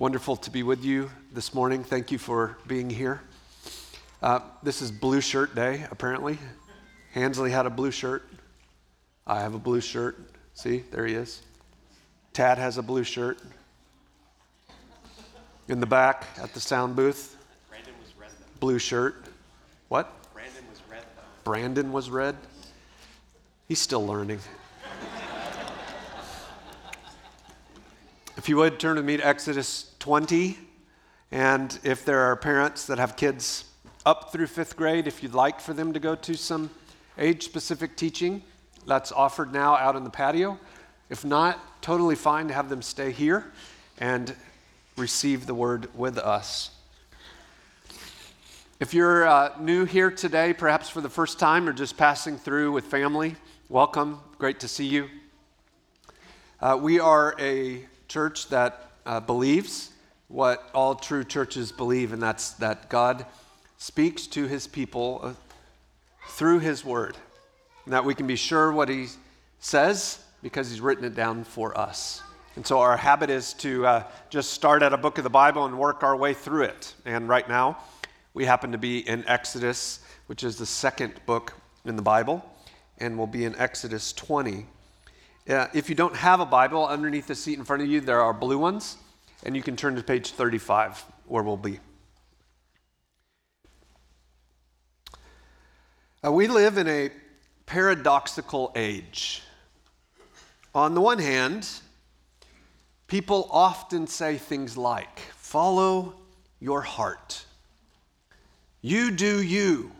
Wonderful to be with you this morning. Thank you for being here. Uh, this is Blue Shirt Day, apparently. Hansley had a blue shirt. I have a blue shirt. See, there he is. Tad has a blue shirt. In the back at the sound booth, Brandon was red though. blue shirt. What? Brandon was red though. Brandon was red. He's still learning. If you would turn with me to Exodus 20, and if there are parents that have kids up through fifth grade, if you'd like for them to go to some age specific teaching, that's offered now out in the patio. If not, totally fine to have them stay here and receive the word with us. If you're uh, new here today, perhaps for the first time or just passing through with family, welcome. Great to see you. Uh, we are a church that uh, believes what all true churches believe, and that's that God speaks to his people uh, through his word, and that we can be sure what he says because he's written it down for us. And so our habit is to uh, just start at a book of the Bible and work our way through it. And right now, we happen to be in Exodus, which is the second book in the Bible, and we'll be in Exodus 20. Uh, if you don't have a Bible, underneath the seat in front of you, there are blue ones, and you can turn to page 35 where we'll be. Uh, we live in a paradoxical age. On the one hand, people often say things like, follow your heart. You do you.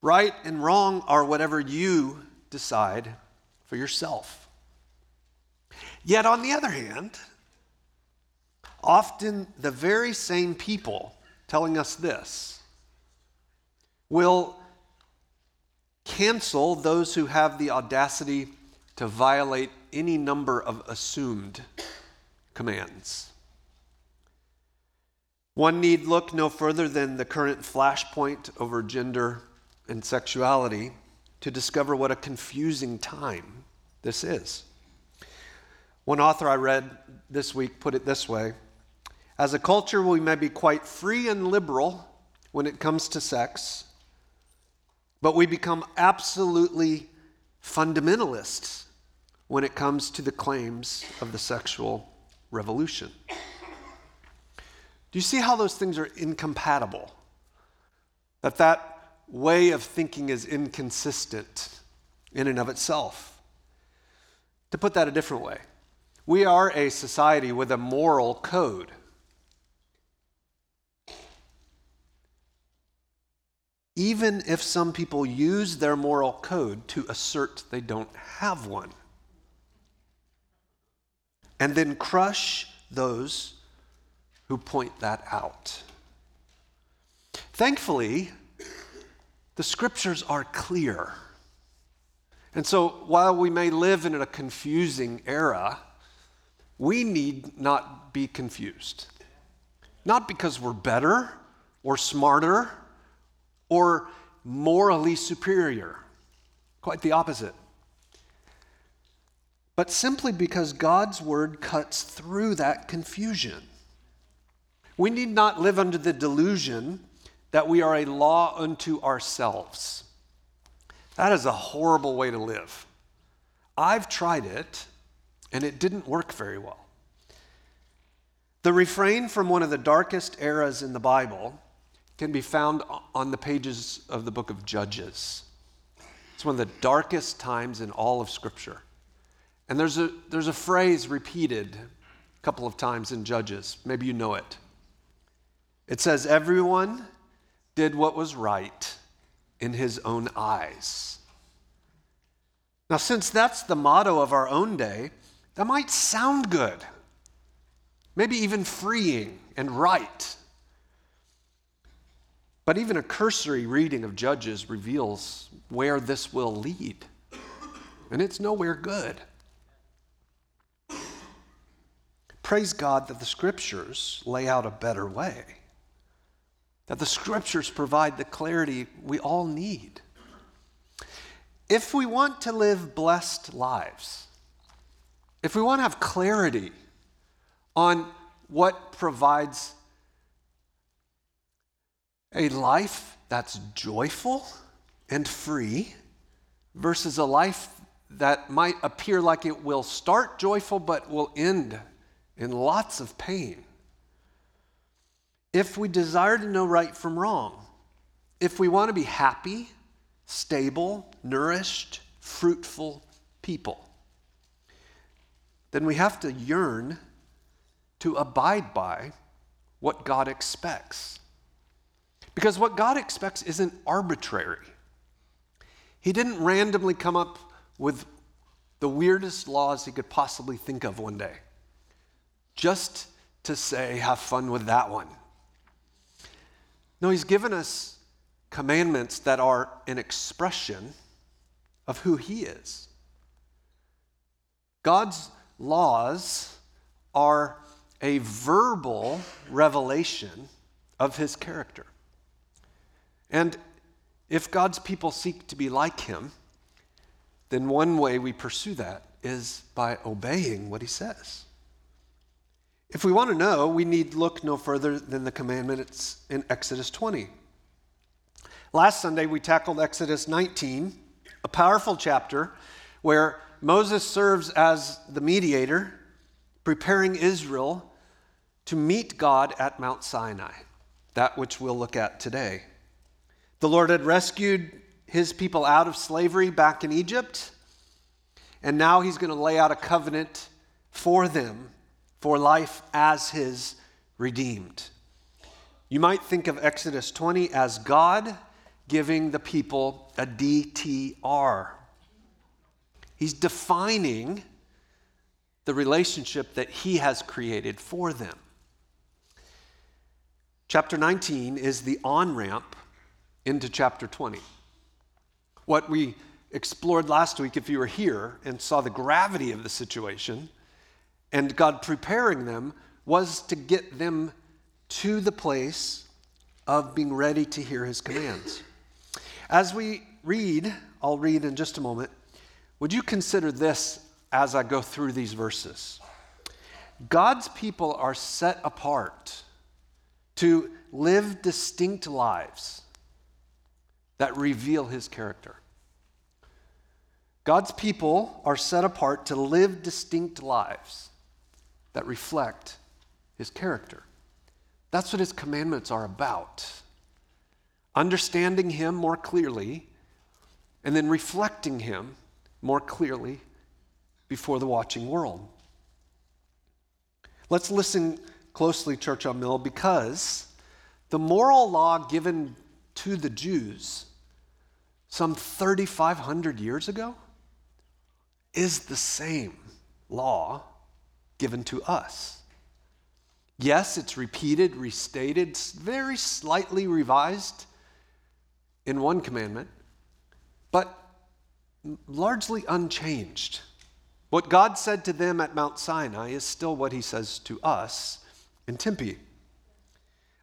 Right and wrong are whatever you decide for yourself. Yet, on the other hand, often the very same people telling us this will cancel those who have the audacity to violate any number of assumed commands. One need look no further than the current flashpoint over gender and sexuality to discover what a confusing time this is. One author I read this week put it this way As a culture, we may be quite free and liberal when it comes to sex, but we become absolutely fundamentalists when it comes to the claims of the sexual revolution. Do you see how those things are incompatible? That that way of thinking is inconsistent in and of itself. To put that a different way, we are a society with a moral code. Even if some people use their moral code to assert they don't have one, and then crush those who point that out. Thankfully, the scriptures are clear. And so while we may live in a confusing era, we need not be confused. Not because we're better or smarter or morally superior, quite the opposite. But simply because God's word cuts through that confusion. We need not live under the delusion that we are a law unto ourselves. That is a horrible way to live. I've tried it, and it didn't work very well. The refrain from one of the darkest eras in the Bible can be found on the pages of the book of Judges. It's one of the darkest times in all of Scripture. And there's a, there's a phrase repeated a couple of times in Judges. Maybe you know it. It says, Everyone did what was right in his own eyes. Now, since that's the motto of our own day, that might sound good, maybe even freeing and right. But even a cursory reading of Judges reveals where this will lead, and it's nowhere good. Praise God that the scriptures lay out a better way, that the scriptures provide the clarity we all need. If we want to live blessed lives, if we want to have clarity on what provides a life that's joyful and free versus a life that might appear like it will start joyful but will end in lots of pain. If we desire to know right from wrong, if we want to be happy, stable, nourished, fruitful people, then we have to yearn to abide by what God expects. Because what God expects isn't arbitrary. He didn't randomly come up with the weirdest laws he could possibly think of one day, just to say, have fun with that one. No, he's given us commandments that are an expression of who he is. God's laws are a verbal revelation of his character. And if God's people seek to be like him, then one way we pursue that is by obeying what he says. If we want to know, we need look no further than the commandments in Exodus 20. Last Sunday, we tackled Exodus 19, a powerful chapter where Moses serves as the mediator, preparing Israel to meet God at Mount Sinai, that which we'll look at today. The Lord had rescued his people out of slavery back in Egypt, and now he's going to lay out a covenant for them for life as his redeemed. You might think of Exodus 20 as God giving the people a DTR. He's defining the relationship that he has created for them. Chapter 19 is the on ramp into chapter 20. What we explored last week, if you were here and saw the gravity of the situation, and God preparing them was to get them to the place of being ready to hear his commands. As we read, I'll read in just a moment, would you consider this as I go through these verses? God's people are set apart to live distinct lives that reveal his character. God's people are set apart to live distinct lives that reflect his character. That's what his commandments are about. Understanding him more clearly and then reflecting him more clearly before the watching world. Let's listen closely, Church on Mill, because the moral law given to the Jews some 3,500 years ago is the same law given to us. Yes, it's repeated, restated, very slightly revised in one commandment, but largely unchanged. What God said to them at Mount Sinai is still what he says to us in Tempe.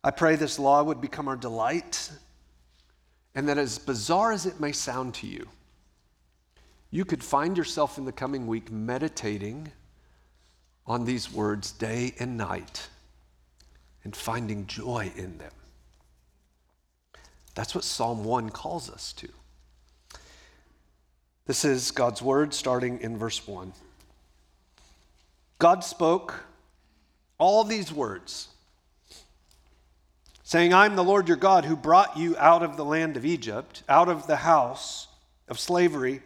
I pray this law would become our delight, and that as bizarre as it may sound to you, you could find yourself in the coming week meditating on these words day and night and finding joy in them. That's what Psalm 1 calls us to. This is God's word starting in verse 1. God spoke all these words, saying, I'm the Lord your God who brought you out of the land of Egypt, out of the house of slavery.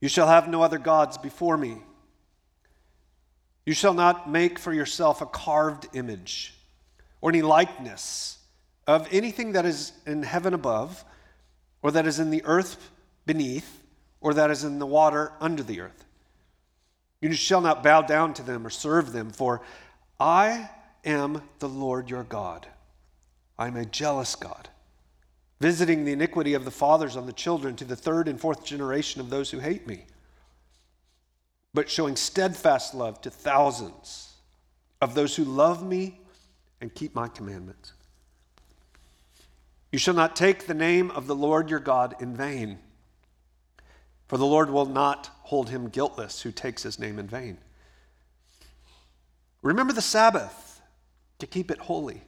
You shall have no other gods before me. You shall not make for yourself a carved image or any likeness of anything that is in heaven above, or that is in the earth beneath, or that is in the water under the earth. You shall not bow down to them or serve them, for I am the Lord your God. I am a jealous God, visiting the iniquity of the fathers on the children to the third and fourth generation of those who hate me but showing steadfast love to thousands of those who love me and keep my commandments. You shall not take the name of the Lord your God in vain, for the Lord will not hold him guiltless who takes his name in vain. Remember the Sabbath to keep it holy.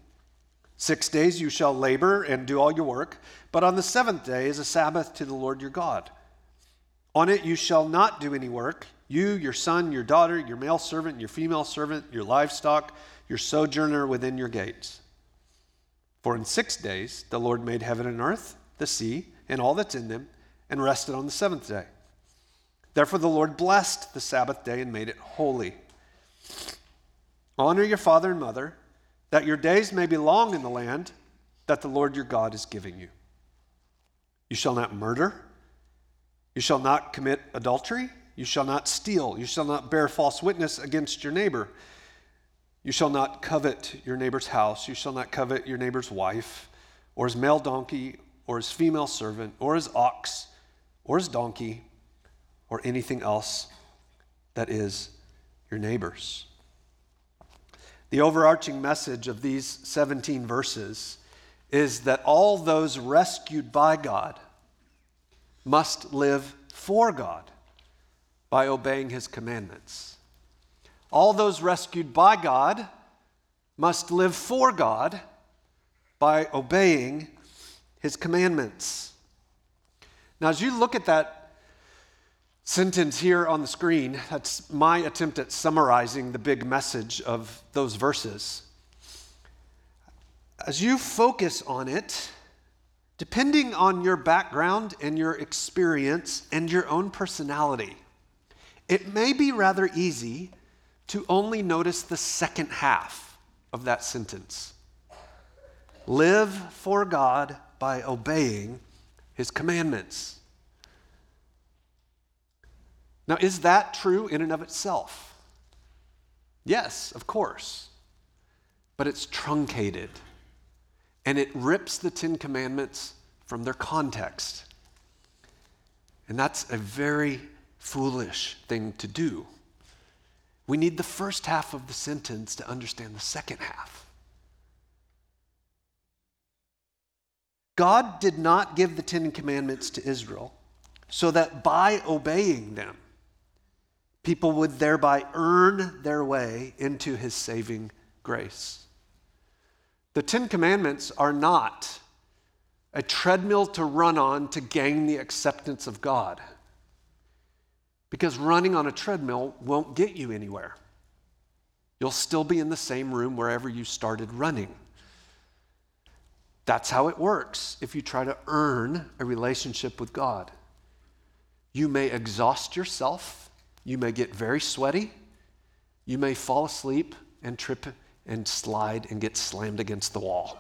Six days you shall labor and do all your work, but on the seventh day is a Sabbath to the Lord your God. On it you shall not do any work, you, your son, your daughter, your male servant, your female servant, your livestock, your sojourner within your gates. For in six days the Lord made heaven and earth, the sea, and all that's in them, and rested on the seventh day. Therefore the Lord blessed the Sabbath day and made it holy. Honor your father and mother, that your days may be long in the land that the Lord your God is giving you. You shall not murder. You shall not commit adultery. You shall not steal. You shall not bear false witness against your neighbor. You shall not covet your neighbor's house. You shall not covet your neighbor's wife, or his male donkey, or his female servant, or his ox, or his donkey, or anything else that is your neighbor's. The overarching message of these 17 verses is that all those rescued by God must live for God by obeying his commandments. All those rescued by God must live for God by obeying his commandments. Now, as you look at that sentence here on the screen, that's my attempt at summarizing the big message of those verses. As you focus on it, depending on your background and your experience and your own personality, it may be rather easy to only notice the second half of that sentence. Live for God by obeying his commandments. Now, is that true in and of itself? Yes, of course. But it's truncated and it rips the Ten Commandments from their context. And that's a very foolish thing to do. We need the first half of the sentence to understand the second half. God did not give the Ten Commandments to Israel so that by obeying them, people would thereby earn their way into his saving grace. The Ten Commandments are not a treadmill to run on to gain the acceptance of God. Because running on a treadmill won't get you anywhere. You'll still be in the same room wherever you started running. That's how it works if you try to earn a relationship with God. You may exhaust yourself, you may get very sweaty, you may fall asleep and trip and slide and get slammed against the wall.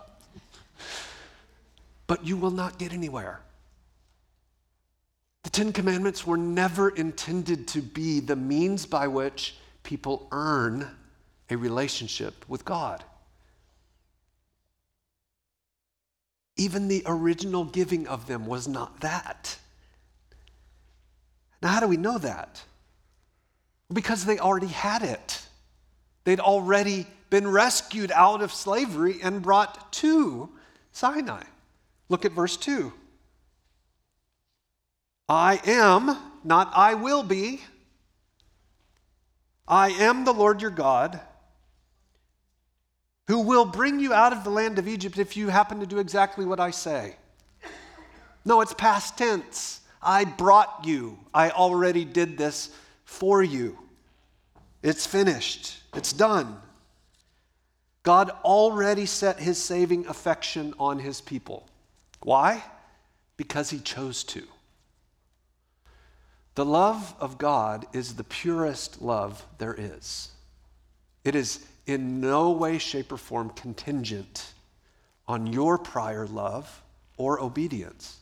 But you will not get anywhere. The Ten Commandments were never intended to be the means by which people earn a relationship with God. Even the original giving of them was not that. Now, how do we know that? Because they already had it. They'd already been rescued out of slavery and brought to Sinai. Look at verse 2. I am, not I will be. I am the Lord your God who will bring you out of the land of Egypt if you happen to do exactly what I say. No, it's past tense. I brought you. I already did this for you. It's finished, it's done. God already set his saving affection on his people. Why? Because he chose to. The love of God is the purest love there is. It is in no way, shape, or form contingent on your prior love or obedience.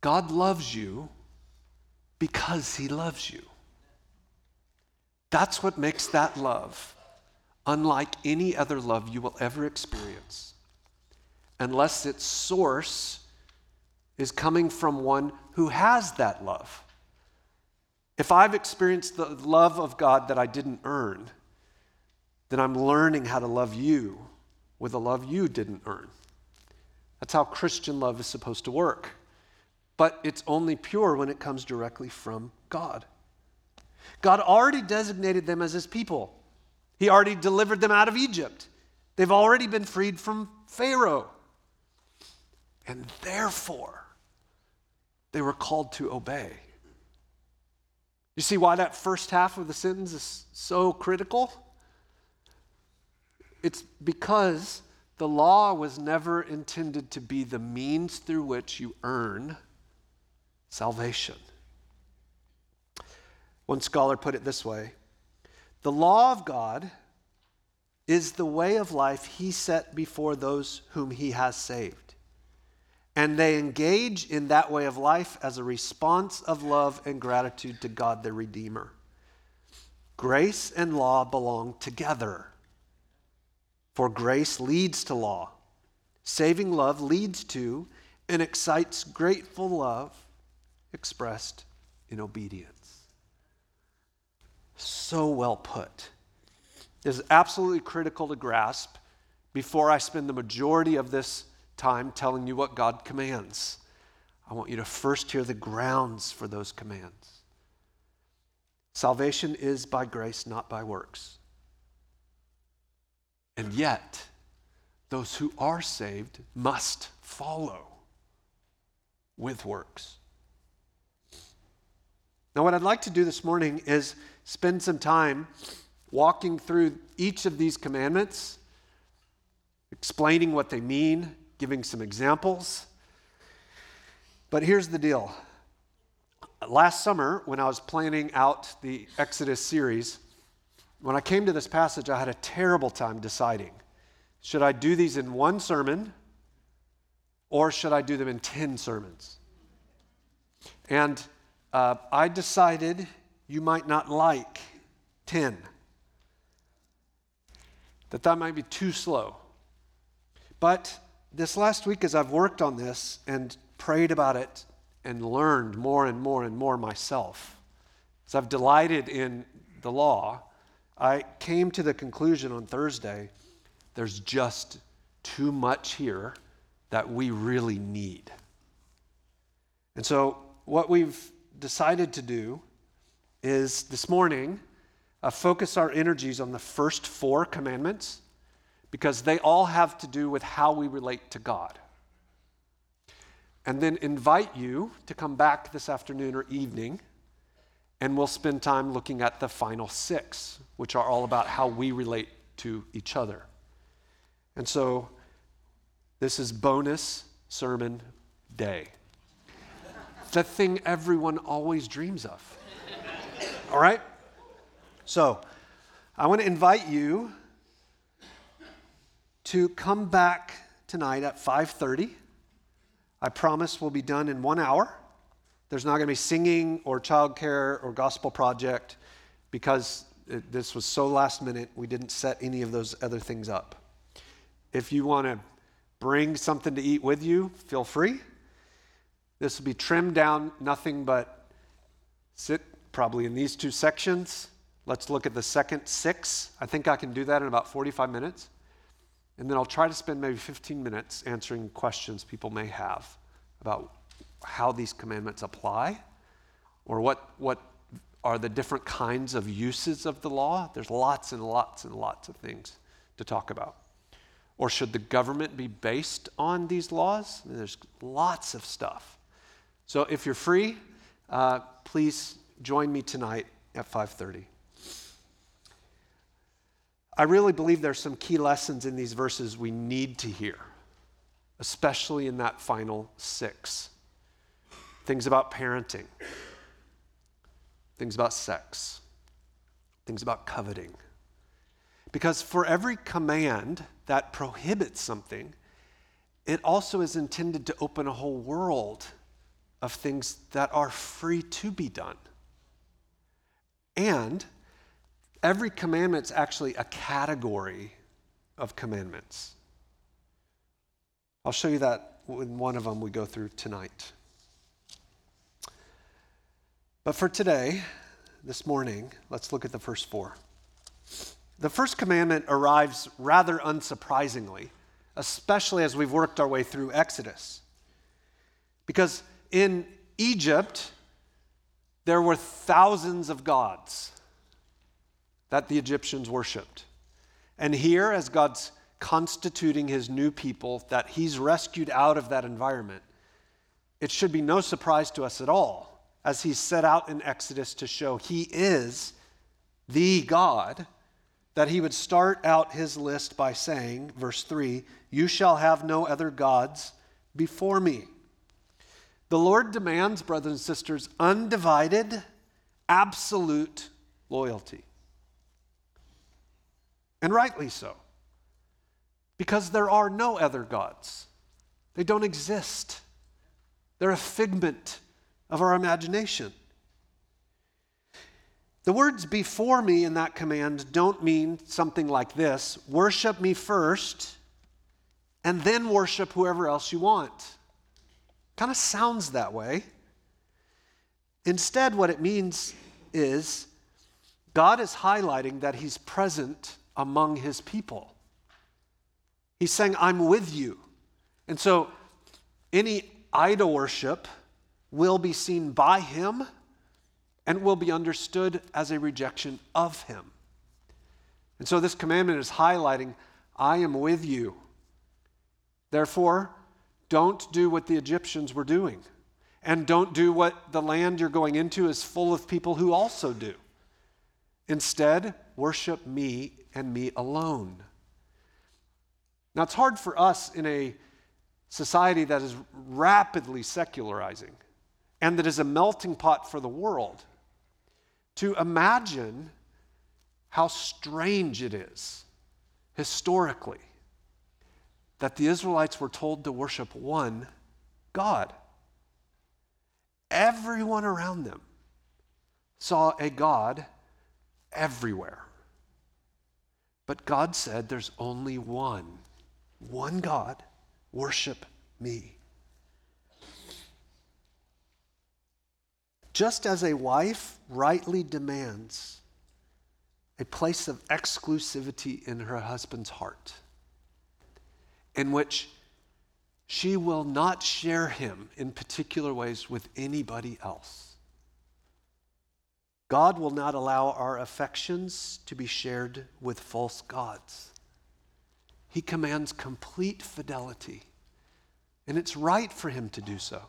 God loves you because he loves you. That's what makes that love unlike any other love you will ever experience, unless its source is coming from one who has that love. If I've experienced the love of God that I didn't earn, then I'm learning how to love you with a love you didn't earn. That's how Christian love is supposed to work. But it's only pure when it comes directly from God. God already designated them as his people. He already delivered them out of Egypt. They've already been freed from Pharaoh. And therefore, they were called to obey. You see why that first half of the sentence is so critical? It's because the law was never intended to be the means through which you earn salvation. One scholar put it this way The law of God is the way of life he set before those whom he has saved. And they engage in that way of life as a response of love and gratitude to God their Redeemer. Grace and law belong together. For grace leads to law. Saving love leads to and excites grateful love expressed in obedience. So well put. This is absolutely critical to grasp before I spend the majority of this time telling you what God commands. I want you to first hear the grounds for those commands. Salvation is by grace, not by works. And yet, those who are saved must follow with works. Now, what I'd like to do this morning is spend some time walking through each of these commandments, explaining what they mean, giving some examples. But here's the deal. Last summer, when I was planning out the Exodus series, when I came to this passage, I had a terrible time deciding should I do these in one sermon or should I do them in 10 sermons? And uh, I decided you might not like 10, that that might be too slow. But this last week, as I've worked on this and prayed about it and learned more and more and more myself, as I've delighted in the law, I came to the conclusion on Thursday there's just too much here that we really need. And so, what we've decided to do is this morning uh, focus our energies on the first four commandments because they all have to do with how we relate to God. And then invite you to come back this afternoon or evening and we'll spend time looking at the final six, which are all about how we relate to each other. And so this is bonus sermon day. the thing everyone always dreams of. All right? So, I want to invite you to come back tonight at 5:30. I promise we'll be done in 1 hour. There's not going to be singing or childcare or gospel project because it, this was so last minute, we didn't set any of those other things up. If you want to bring something to eat with you, feel free. This will be trimmed down, nothing but sit probably in these two sections. Let's look at the second six. I think I can do that in about 45 minutes. And then I'll try to spend maybe 15 minutes answering questions people may have about how these commandments apply or what, what are the different kinds of uses of the law. There's lots and lots and lots of things to talk about. Or should the government be based on these laws? There's lots of stuff. So if you're free, uh, please join me tonight at 5:30. I really believe there's some key lessons in these verses we need to hear, especially in that final six things about parenting, things about sex, things about coveting. Because for every command that prohibits something, it also is intended to open a whole world of things that are free to be done. And every commandment's actually a category of commandments. I'll show you that in one of them we go through tonight. But for today, this morning, let's look at the first four. The first commandment arrives rather unsurprisingly, especially as we've worked our way through Exodus. Because in Egypt, there were thousands of gods that the Egyptians worshiped. And here, as God's constituting his new people that he's rescued out of that environment, it should be no surprise to us at all as he's set out in Exodus to show he is the God, that he would start out his list by saying, verse 3, You shall have no other gods before me. The Lord demands, brothers and sisters, undivided, absolute loyalty. And rightly so, because there are no other gods, they don't exist. They're a figment of our imagination. The words before me in that command don't mean something like this worship me first and then worship whoever else you want. Kind of sounds that way. Instead, what it means is God is highlighting that He's present among His people. He's saying, I'm with you. And so, any idol worship will be seen by him and will be understood as a rejection of him. And so this commandment is highlighting I am with you. Therefore, don't do what the Egyptians were doing. And don't do what the land you're going into is full of people who also do. Instead, worship me and me alone. Now, it's hard for us in a society that is rapidly secularizing and that is a melting pot for the world, to imagine how strange it is historically that the Israelites were told to worship one God. Everyone around them saw a God everywhere. But God said there's only one, one God Worship me. Just as a wife rightly demands a place of exclusivity in her husband's heart, in which she will not share him in particular ways with anybody else. God will not allow our affections to be shared with false gods. He commands complete fidelity. And it's right for him to do so.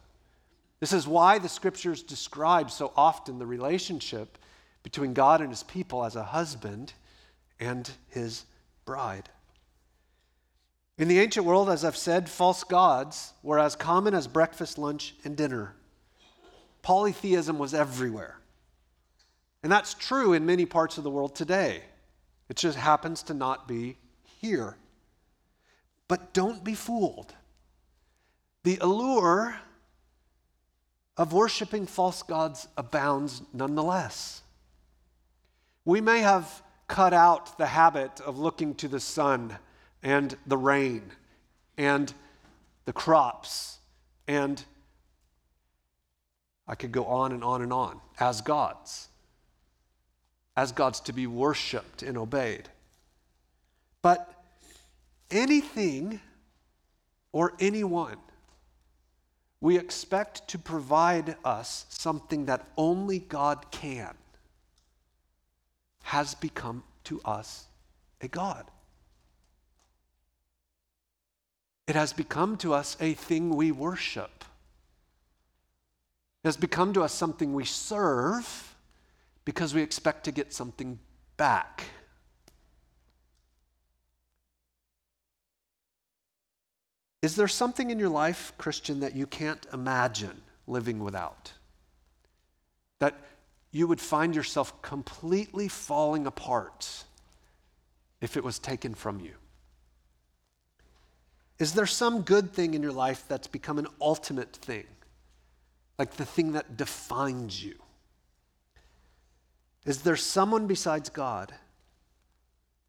This is why the scriptures describe so often the relationship between God and his people as a husband and his bride. In the ancient world, as I've said, false gods were as common as breakfast, lunch, and dinner. Polytheism was everywhere. And that's true in many parts of the world today. It just happens to not be here. But don't be fooled. The allure of worshiping false gods abounds nonetheless. We may have cut out the habit of looking to the sun and the rain and the crops and I could go on and on and on as gods, as gods to be worshiped and obeyed. But anything or anyone, we expect to provide us something that only God can, has become to us a God. It has become to us a thing we worship. It has become to us something we serve because we expect to get something back. Is there something in your life, Christian, that you can't imagine living without? That you would find yourself completely falling apart if it was taken from you? Is there some good thing in your life that's become an ultimate thing? Like the thing that defines you? Is there someone besides God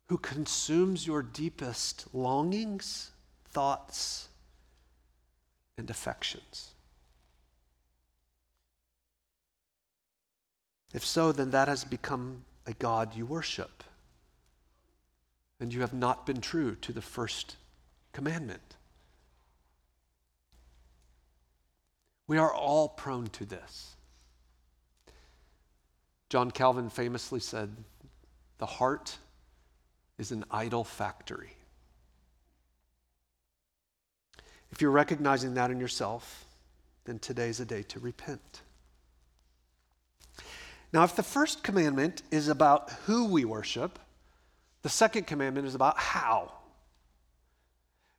who consumes your deepest longings thoughts, and affections? If so, then that has become a God you worship. And you have not been true to the first commandment. We are all prone to this. John Calvin famously said, The heart is an idol factory. If you're recognizing that in yourself, then today's a day to repent. Now, if the first commandment is about who we worship, the second commandment is about how.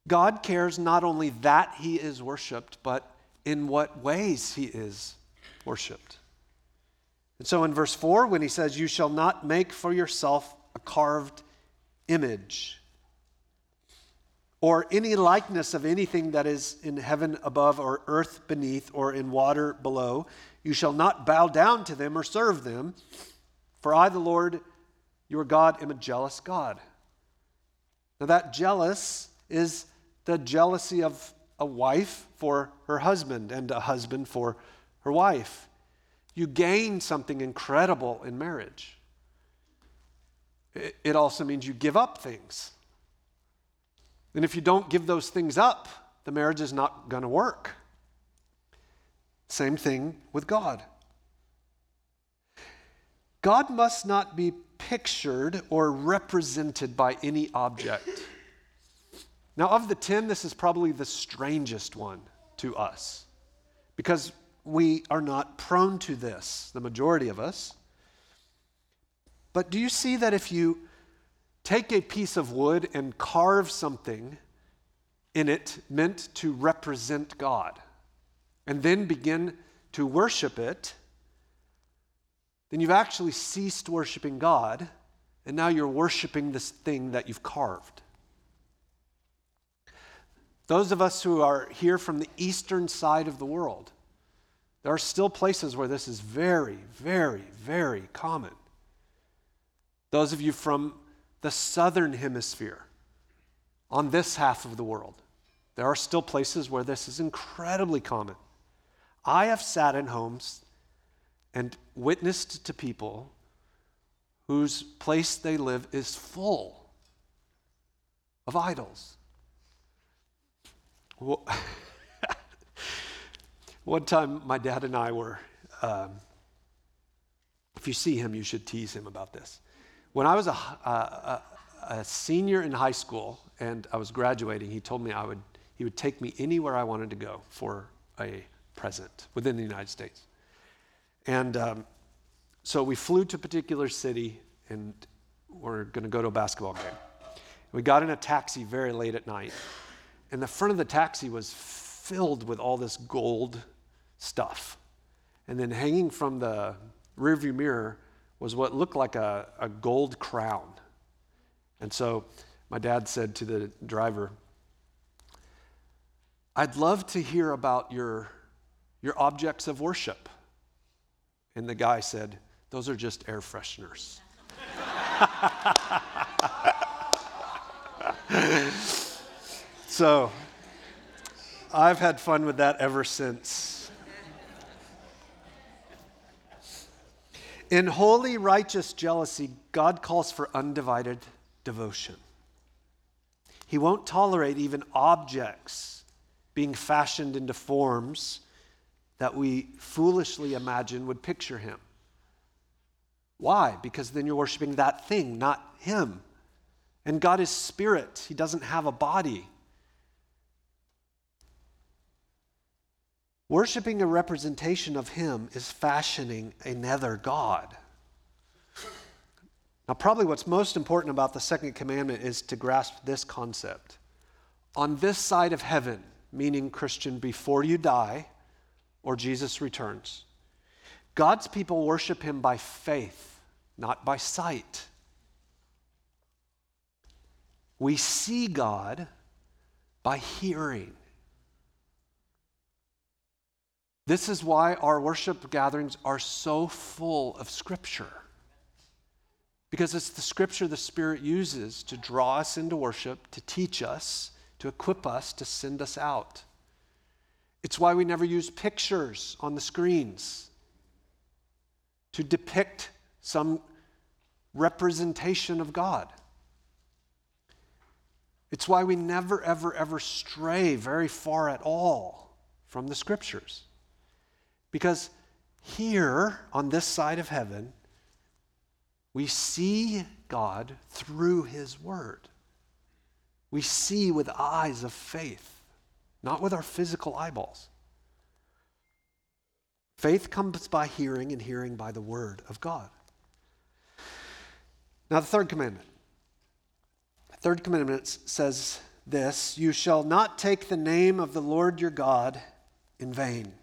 God cares not only that he is worshiped, but in what ways he is worshiped. And so in verse 4, when he says, You shall not make for yourself a carved image or any likeness of anything that is in heaven above or earth beneath or in water below, you shall not bow down to them or serve them, for I, the Lord your God, am a jealous God. Now, that jealous is the jealousy of a wife for her husband and a husband for her wife. You gain something incredible in marriage. It also means you give up things. And if you don't give those things up, the marriage is not going to work. Same thing with God. God must not be pictured or represented by any object. Now, of the 10, this is probably the strangest one to us because we are not prone to this, the majority of us. But do you see that if you take a piece of wood and carve something in it meant to represent God, and then begin to worship it, then you've actually ceased worshiping God, and now you're worshiping this thing that you've carved. Those of us who are here from the eastern side of the world, there are still places where this is very, very, very common. Those of you from the southern hemisphere, on this half of the world, there are still places where this is incredibly common. I have sat in homes and witnessed to people whose place they live is full of idols. One time, my dad and I were, um, if you see him, you should tease him about this. When I was a, a, a, senior in high school and I was graduating, he told me I would, he would take me anywhere I wanted to go for a present within the United States. And um, so we flew to a particular city and we're going to go to a basketball game. We got in a taxi very late at night, and the front of the taxi was filled with all this gold stuff. And then hanging from the rearview mirror was what looked like a, a gold crown. And so my dad said to the driver, I'd love to hear about your, your objects of worship. And the guy said, Those are just air fresheners. so I've had fun with that ever since. In holy, righteous jealousy, God calls for undivided devotion. He won't tolerate even objects being fashioned into forms that we foolishly imagine would picture him. Why? Because then you're worshiping that thing, not him. And God is spirit, he doesn't have a body. Worshipping a representation of him is fashioning another God. Now, probably what's most important about the second commandment is to grasp this concept. On this side of heaven, meaning Christian, before you die or Jesus returns, God's people worship him by faith, not by sight. We see God by hearing. This is why our worship gatherings are so full of Scripture. Because it's the Scripture the Spirit uses to draw us into worship, to teach us, to equip us, to send us out. It's why we never use pictures on the screens to depict some representation of God. It's why we never, ever, ever stray very far at all from the Scriptures. Because here on this side of heaven, we see God through His Word. We see with eyes of faith, not with our physical eyeballs. Faith comes by hearing, and hearing by the Word of God. Now, the third commandment. The third commandment says this You shall not take the name of the Lord your God in vain.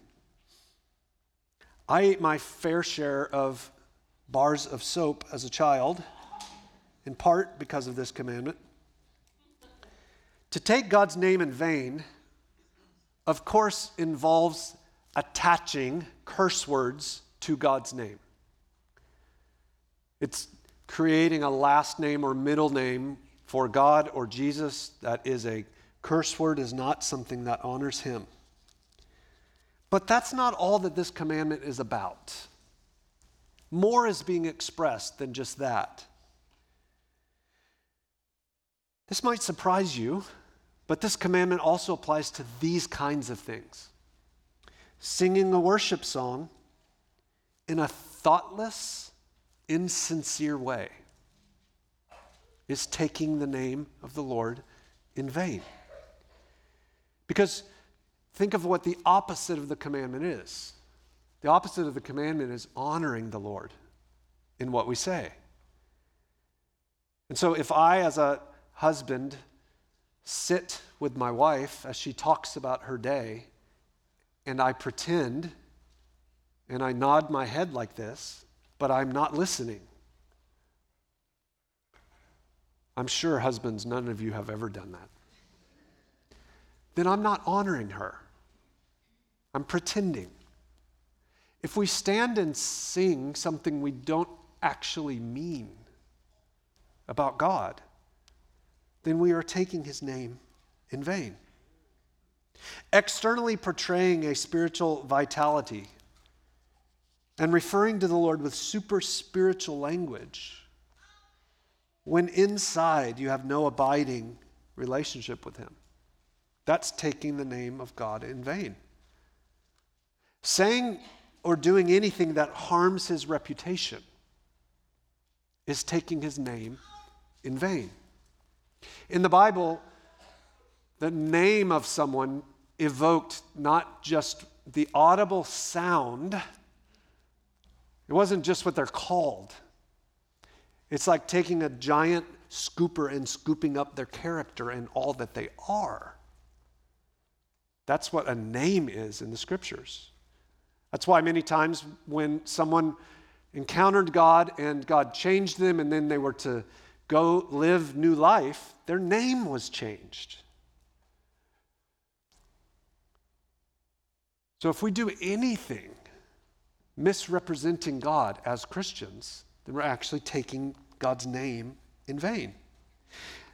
I ate my fair share of bars of soap as a child, in part because of this commandment. To take God's name in vain, of course, involves attaching curse words to God's name. It's creating a last name or middle name for God or Jesus that is a curse word, is not something that honors Him. But that's not all that this commandment is about. More is being expressed than just that. This might surprise you, but this commandment also applies to these kinds of things singing a worship song in a thoughtless, insincere way is taking the name of the Lord in vain. Because think of what the opposite of the commandment is. The opposite of the commandment is honoring the Lord in what we say. And so if I, as a husband, sit with my wife as she talks about her day, and I pretend and I nod my head like this, but I'm not listening. I'm sure, husbands, none of you have ever done that. Then I'm not honoring her. I'm pretending. If we stand and sing something we don't actually mean about God, then we are taking his name in vain. Externally portraying a spiritual vitality and referring to the Lord with super spiritual language when inside you have no abiding relationship with him. That's taking the name of God in vain. Saying or doing anything that harms his reputation is taking his name in vain. In the Bible, the name of someone evoked not just the audible sound, it wasn't just what they're called. It's like taking a giant scooper and scooping up their character and all that they are. That's what a name is in the scriptures. That's why many times when someone encountered God and God changed them and then they were to go live new life, their name was changed. So if we do anything misrepresenting God as Christians, then we're actually taking God's name in vain.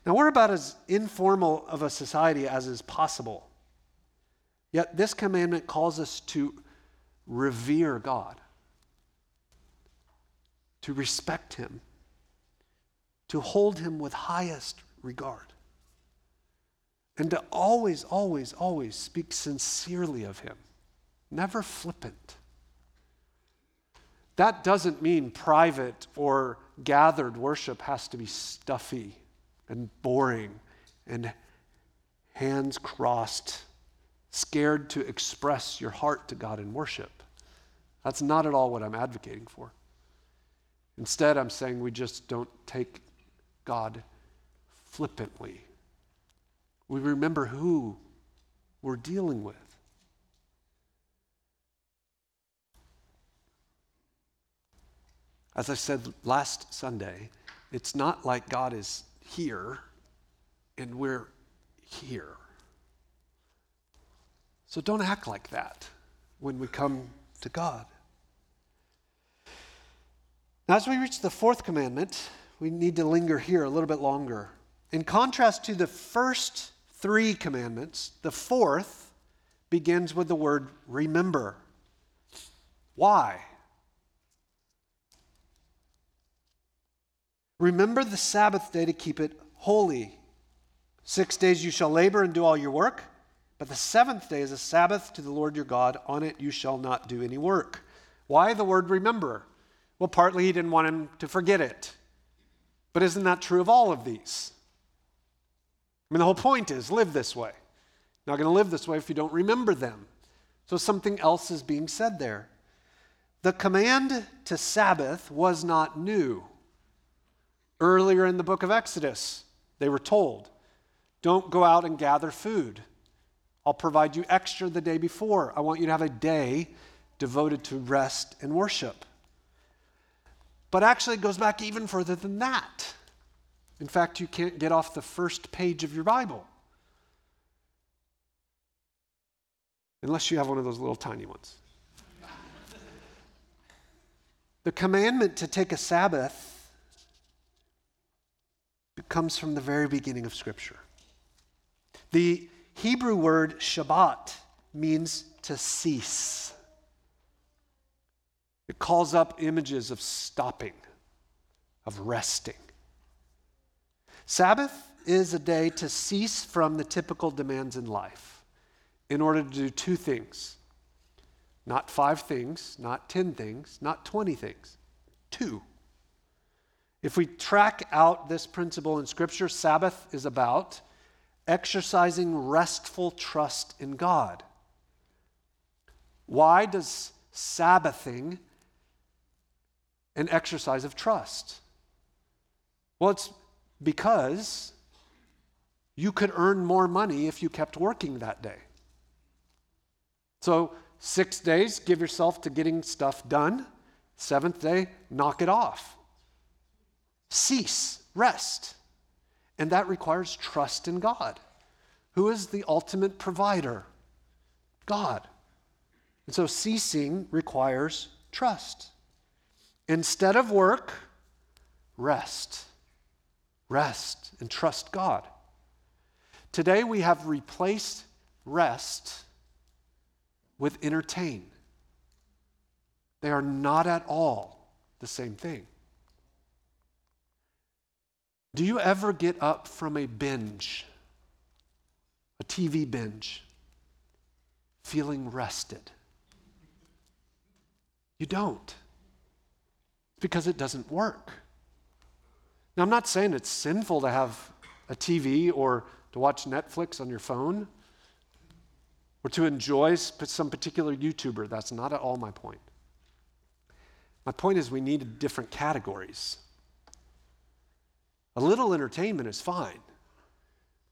Now, we're about as informal of a society as is possible. Yet, this commandment calls us to revere God, to respect Him, to hold Him with highest regard, and to always, always, always speak sincerely of Him, never flippant. That doesn't mean private or gathered worship has to be stuffy and boring and hands crossed, scared to express your heart to God in worship. That's not at all what I'm advocating for. Instead, I'm saying we just don't take God flippantly. We remember who we're dealing with. As I said last Sunday, it's not like God is here and we're here. So don't act like that when we come to God. Now, as we reach the fourth commandment, we need to linger here a little bit longer. In contrast to the first three commandments, the fourth begins with the word remember. Why? Remember the Sabbath day to keep it holy. Six days you shall labor and do all your work, but the seventh day is a Sabbath to the Lord your God. On it you shall not do any work. Why the word remember? Well, partly he didn't want him to forget it. But isn't that true of all of these? I mean, the whole point is live this way. You're not going to live this way if you don't remember them. So something else is being said there. The command to Sabbath was not new. Earlier in the book of Exodus, they were told, don't go out and gather food. I'll provide you extra the day before. I want you to have a day devoted to rest and worship. But actually, it goes back even further than that. In fact, you can't get off the first page of your Bible unless you have one of those little tiny ones. the commandment to take a Sabbath comes from the very beginning of Scripture. The Hebrew word Shabbat means to cease. It calls up images of stopping, of resting. Sabbath is a day to cease from the typical demands in life in order to do two things not five things, not 10 things, not 20 things, two. If we track out this principle in Scripture, Sabbath is about exercising restful trust in God. Why does Sabbathing an exercise of trust? Well, it's because you could earn more money if you kept working that day. So, six days, give yourself to getting stuff done. Seventh day, knock it off. Cease, rest. And that requires trust in God. Who is the ultimate provider? God. And so ceasing requires trust. Instead of work, rest. Rest and trust God. Today we have replaced rest with entertain. They are not at all the same thing. Do you ever get up from a binge, a TV binge, feeling rested? You don't. It's Because it doesn't work. Now, I'm not saying it's sinful to have a TV or to watch Netflix on your phone or to enjoy some particular YouTuber. That's not at all my point. My point is, we need different categories. A little entertainment is fine,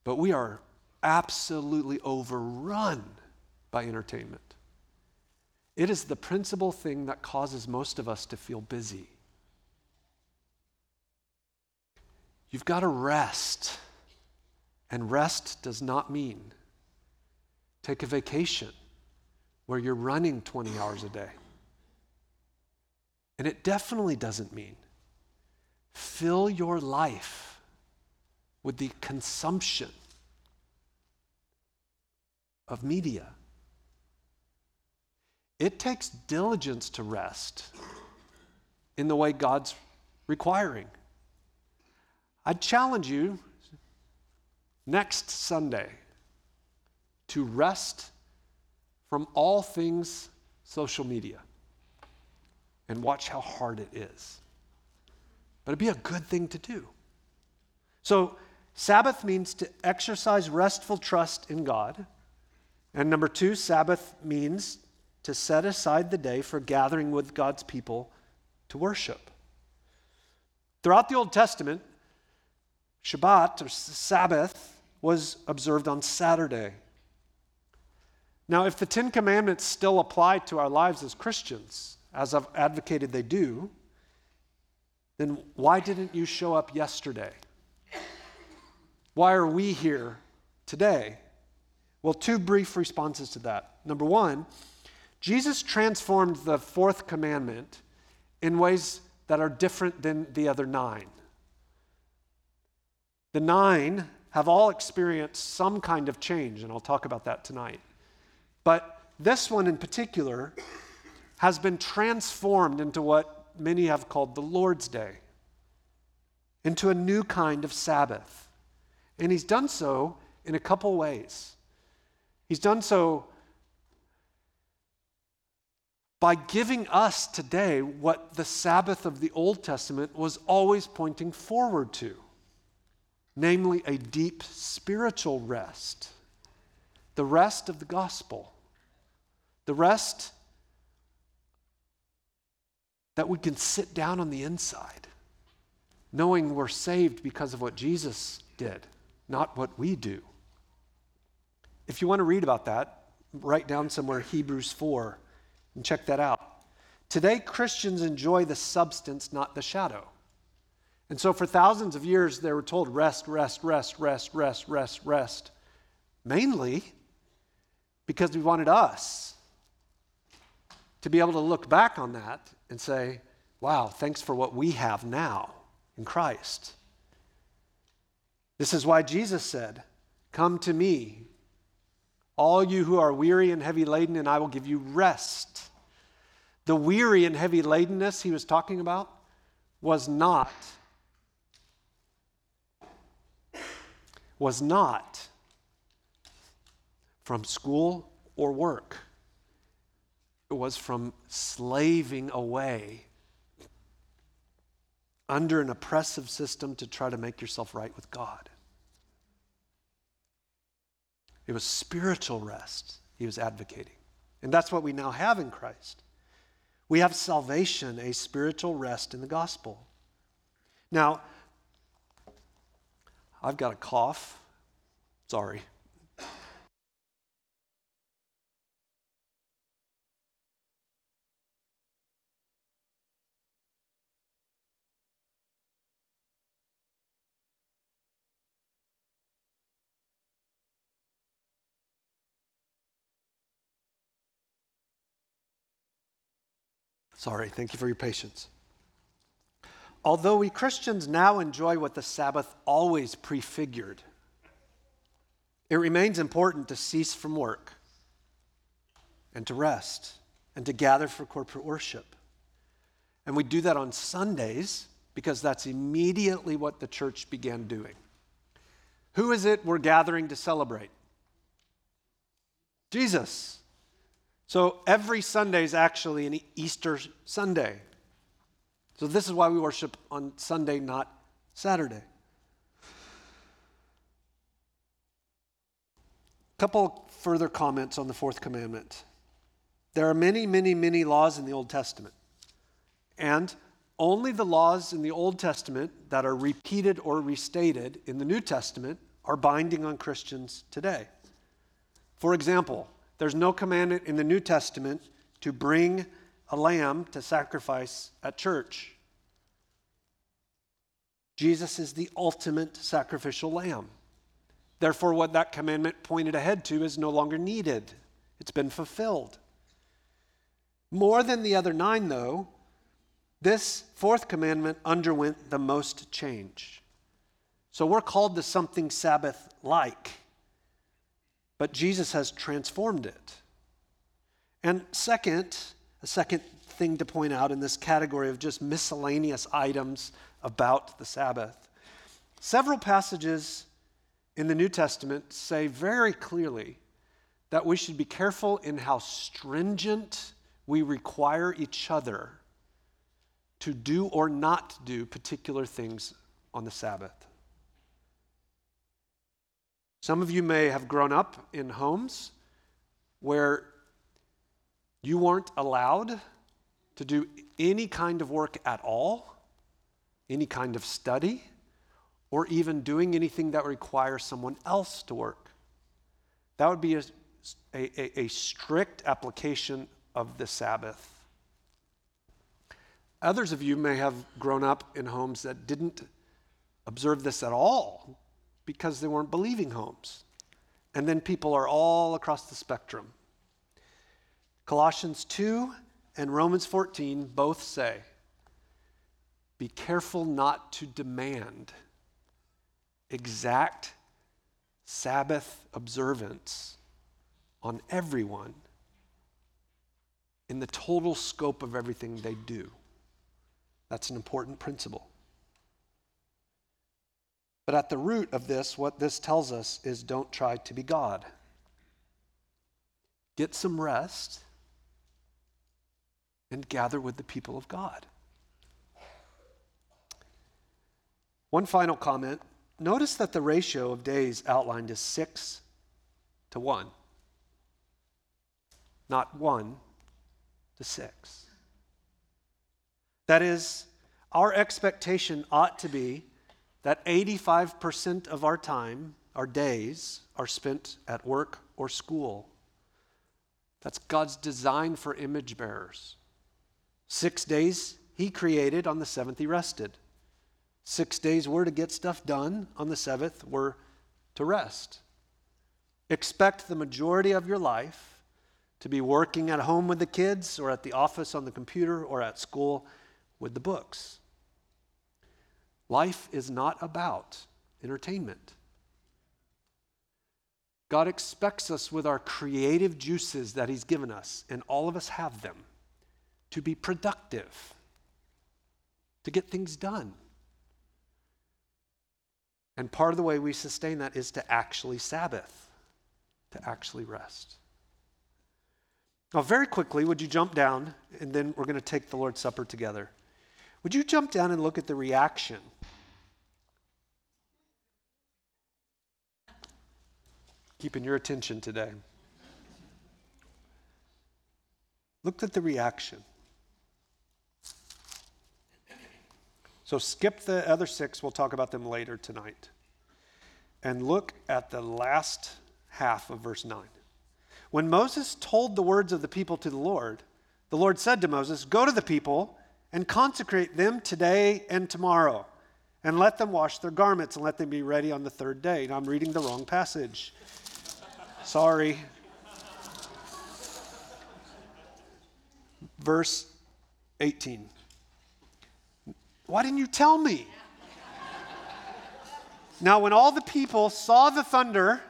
but we are absolutely overrun by entertainment. It is the principal thing that causes most of us to feel busy. You've got to rest. And rest does not mean take a vacation where you're running 20 hours a day. And it definitely doesn't mean Fill your life with the consumption of media. It takes diligence to rest in the way God's requiring. I challenge you next Sunday to rest from all things social media and watch how hard it is but it'd be a good thing to do. So, Sabbath means to exercise restful trust in God. And number two, Sabbath means to set aside the day for gathering with God's people to worship. Throughout the Old Testament, Shabbat or Sabbath was observed on Saturday. Now, if the Ten Commandments still apply to our lives as Christians, as I've advocated they do, then why didn't you show up yesterday? Why are we here today? Well, two brief responses to that. Number one, Jesus transformed the fourth commandment in ways that are different than the other nine. The nine have all experienced some kind of change, and I'll talk about that tonight. But this one in particular has been transformed into what many have called the Lord's Day, into a new kind of Sabbath. And he's done so in a couple ways. He's done so by giving us today what the Sabbath of the Old Testament was always pointing forward to namely, a deep spiritual rest, the rest of the gospel, the rest that we can sit down on the inside, knowing we're saved because of what Jesus did, not what we do. If you want to read about that, write down somewhere Hebrews 4 and check that out. Today, Christians enjoy the substance, not the shadow. And so, for thousands of years, they were told rest, rest, rest, rest, rest, rest, rest. Mainly because we wanted us to be able to look back on that and say, wow, thanks for what we have now in Christ. This is why Jesus said, Come to me, all you who are weary and heavy laden, and I will give you rest. The weary and heavy ladenness he was talking about was not was not from school or work. Was from slaving away under an oppressive system to try to make yourself right with God. It was spiritual rest he was advocating. And that's what we now have in Christ. We have salvation, a spiritual rest in the gospel. Now, I've got a cough. Sorry. Sorry, thank you for your patience. Although we Christians now enjoy what the Sabbath always prefigured, it remains important to cease from work and to rest and to gather for corporate worship. And we do that on Sundays because that's immediately what the church began doing. Who is it we're gathering to celebrate? Jesus. So every Sunday is actually an Easter Sunday. So this is why we worship on Sunday, not Saturday. A couple further comments on the fourth commandment. There are many, many, many laws in the Old Testament. And only the laws in the Old Testament that are repeated or restated in the New Testament are binding on Christians today. For example, there's no commandment in the New Testament to bring a lamb to sacrifice at church. Jesus is the ultimate sacrificial lamb. Therefore, what that commandment pointed ahead to is no longer needed, it's been fulfilled. More than the other nine, though, this fourth commandment underwent the most change. So we're called to something Sabbath like, but Jesus has transformed it. And second, a second thing to point out in this category of just miscellaneous items about the Sabbath. Several passages in the New Testament say very clearly that we should be careful in how stringent we require each other to do or not do particular things on the Sabbath. Some of you may have grown up in homes where you weren't allowed to do any kind of work at all, any kind of study, or even doing anything that requires someone else to work. That would be a, a, a strict application of the Sabbath. Others of you may have grown up in homes that didn't observe this at all because they weren't believing homes. And then people are all across the spectrum. Colossians 2 and Romans 14 both say, be careful not to demand exact Sabbath observance on everyone in the total scope of everything they do. That's an important principle. But at the root of this, what this tells us is don't try to be God. Get some rest and gather with the people of God. One final comment notice that the ratio of days outlined is six to one, not one to six. That is, our expectation ought to be that 85% of our time, our days, are spent at work or school. That's God's design for image bearers. Six days He created, on the seventh He rested. Six days were to get stuff done, on the seventh were to rest. Expect the majority of your life to be working at home with the kids, or at the office on the computer, or at school with the books. Life is not about entertainment. God expects us with our creative juices that He's given us, and all of us have them, to be productive, to get things done. And part of the way we sustain that is to actually Sabbath, to actually rest. Now, very quickly, would you jump down, and then we're going to take the Lord's Supper together. Would you jump down and look at the reaction? Keeping your attention today. Look at the reaction. So skip the other six, we'll talk about them later tonight. And look at the last half of verse 9. When Moses told the words of the people to the Lord, the Lord said to Moses, Go to the people and consecrate them today and tomorrow, and let them wash their garments and let them be ready on the third day. Now I'm reading the wrong passage. Sorry. Verse 18. Why didn't you tell me? Now, when all the people saw the thunder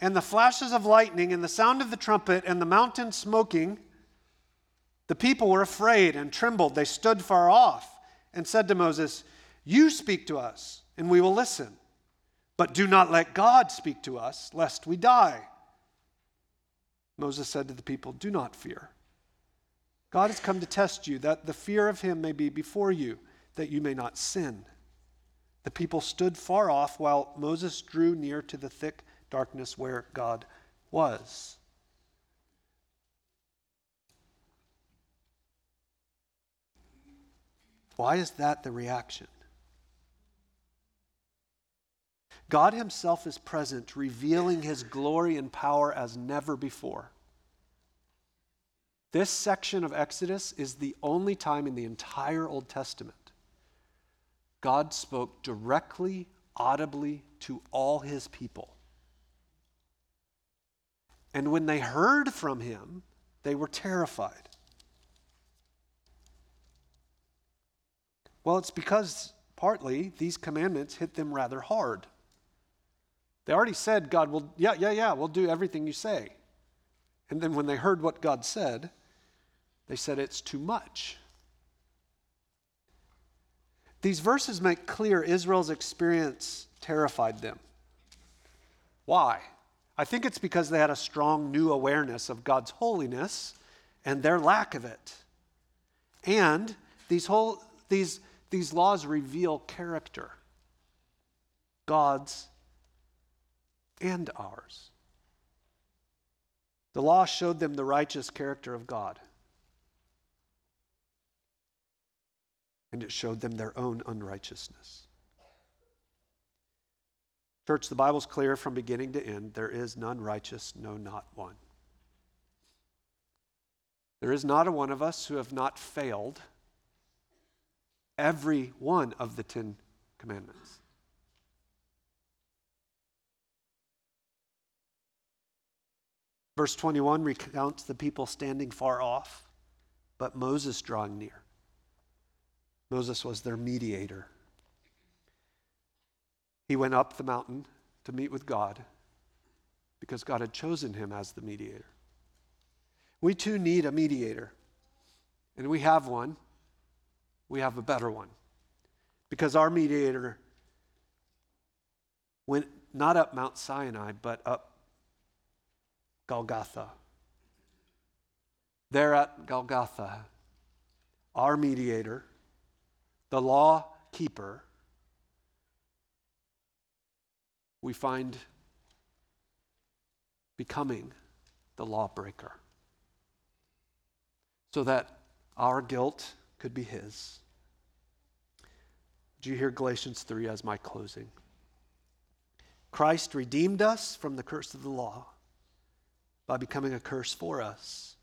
and the flashes of lightning and the sound of the trumpet and the mountain smoking, the people were afraid and trembled. They stood far off and said to Moses, You speak to us, and we will listen. But do not let God speak to us, lest we die. Moses said to the people, Do not fear. God has come to test you, that the fear of him may be before you that you may not sin. The people stood far off while Moses drew near to the thick darkness where God was. Why is that the reaction? God Himself is present, revealing His glory and power as never before. This section of Exodus is the only time in the entire Old Testament God spoke directly, audibly to all his people. And when they heard from him, they were terrified. Well, it's because partly these commandments hit them rather hard. They already said, God will, yeah, yeah, yeah, we'll do everything you say. And then when they heard what God said, they said, it's too much. These verses make clear Israel's experience terrified them. Why? I think it's because they had a strong new awareness of God's holiness and their lack of it. And these, whole, these, these laws reveal character God's and ours. The law showed them the righteous character of God. and it showed them their own unrighteousness. Church, the Bible's clear from beginning to end there is none righteous, no, not one. There is not a one of us who have not failed every one of the Ten Commandments. Verse 21 recounts the people standing far off, but Moses drawing near. Moses was their mediator. He went up the mountain to meet with God because God had chosen him as the mediator. We too need a mediator, and we have one. We have a better one because our mediator went not up Mount Sinai, but up Golgotha. There at Golgotha, our mediator, the law keeper, we find becoming the lawbreaker so that our guilt could be his. Do you hear Galatians 3 as my closing? Christ redeemed us from the curse of the law by becoming a curse for us.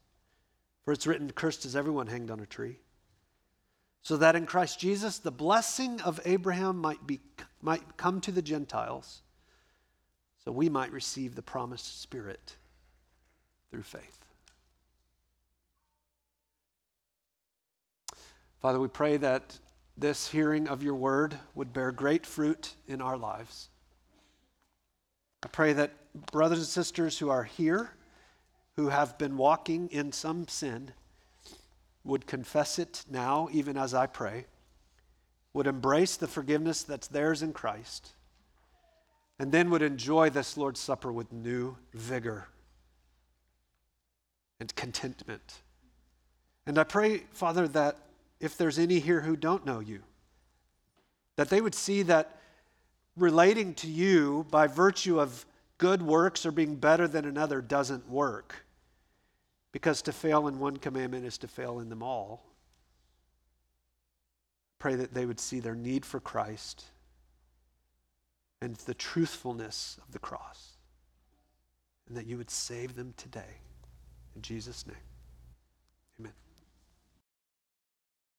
For it's written, Cursed is everyone hanged on a tree. So that in Christ Jesus the blessing of Abraham might, be, might come to the Gentiles, so we might receive the promised Spirit through faith. Father, we pray that this hearing of your word would bear great fruit in our lives. I pray that brothers and sisters who are here, who have been walking in some sin, would confess it now, even as I pray, would embrace the forgiveness that's theirs in Christ, and then would enjoy this Lord's Supper with new vigor and contentment. And I pray, Father, that if there's any here who don't know you, that they would see that relating to you by virtue of good works or being better than another doesn't work. Because to fail in one commandment is to fail in them all. Pray that they would see their need for Christ and the truthfulness of the cross, and that you would save them today. In Jesus' name.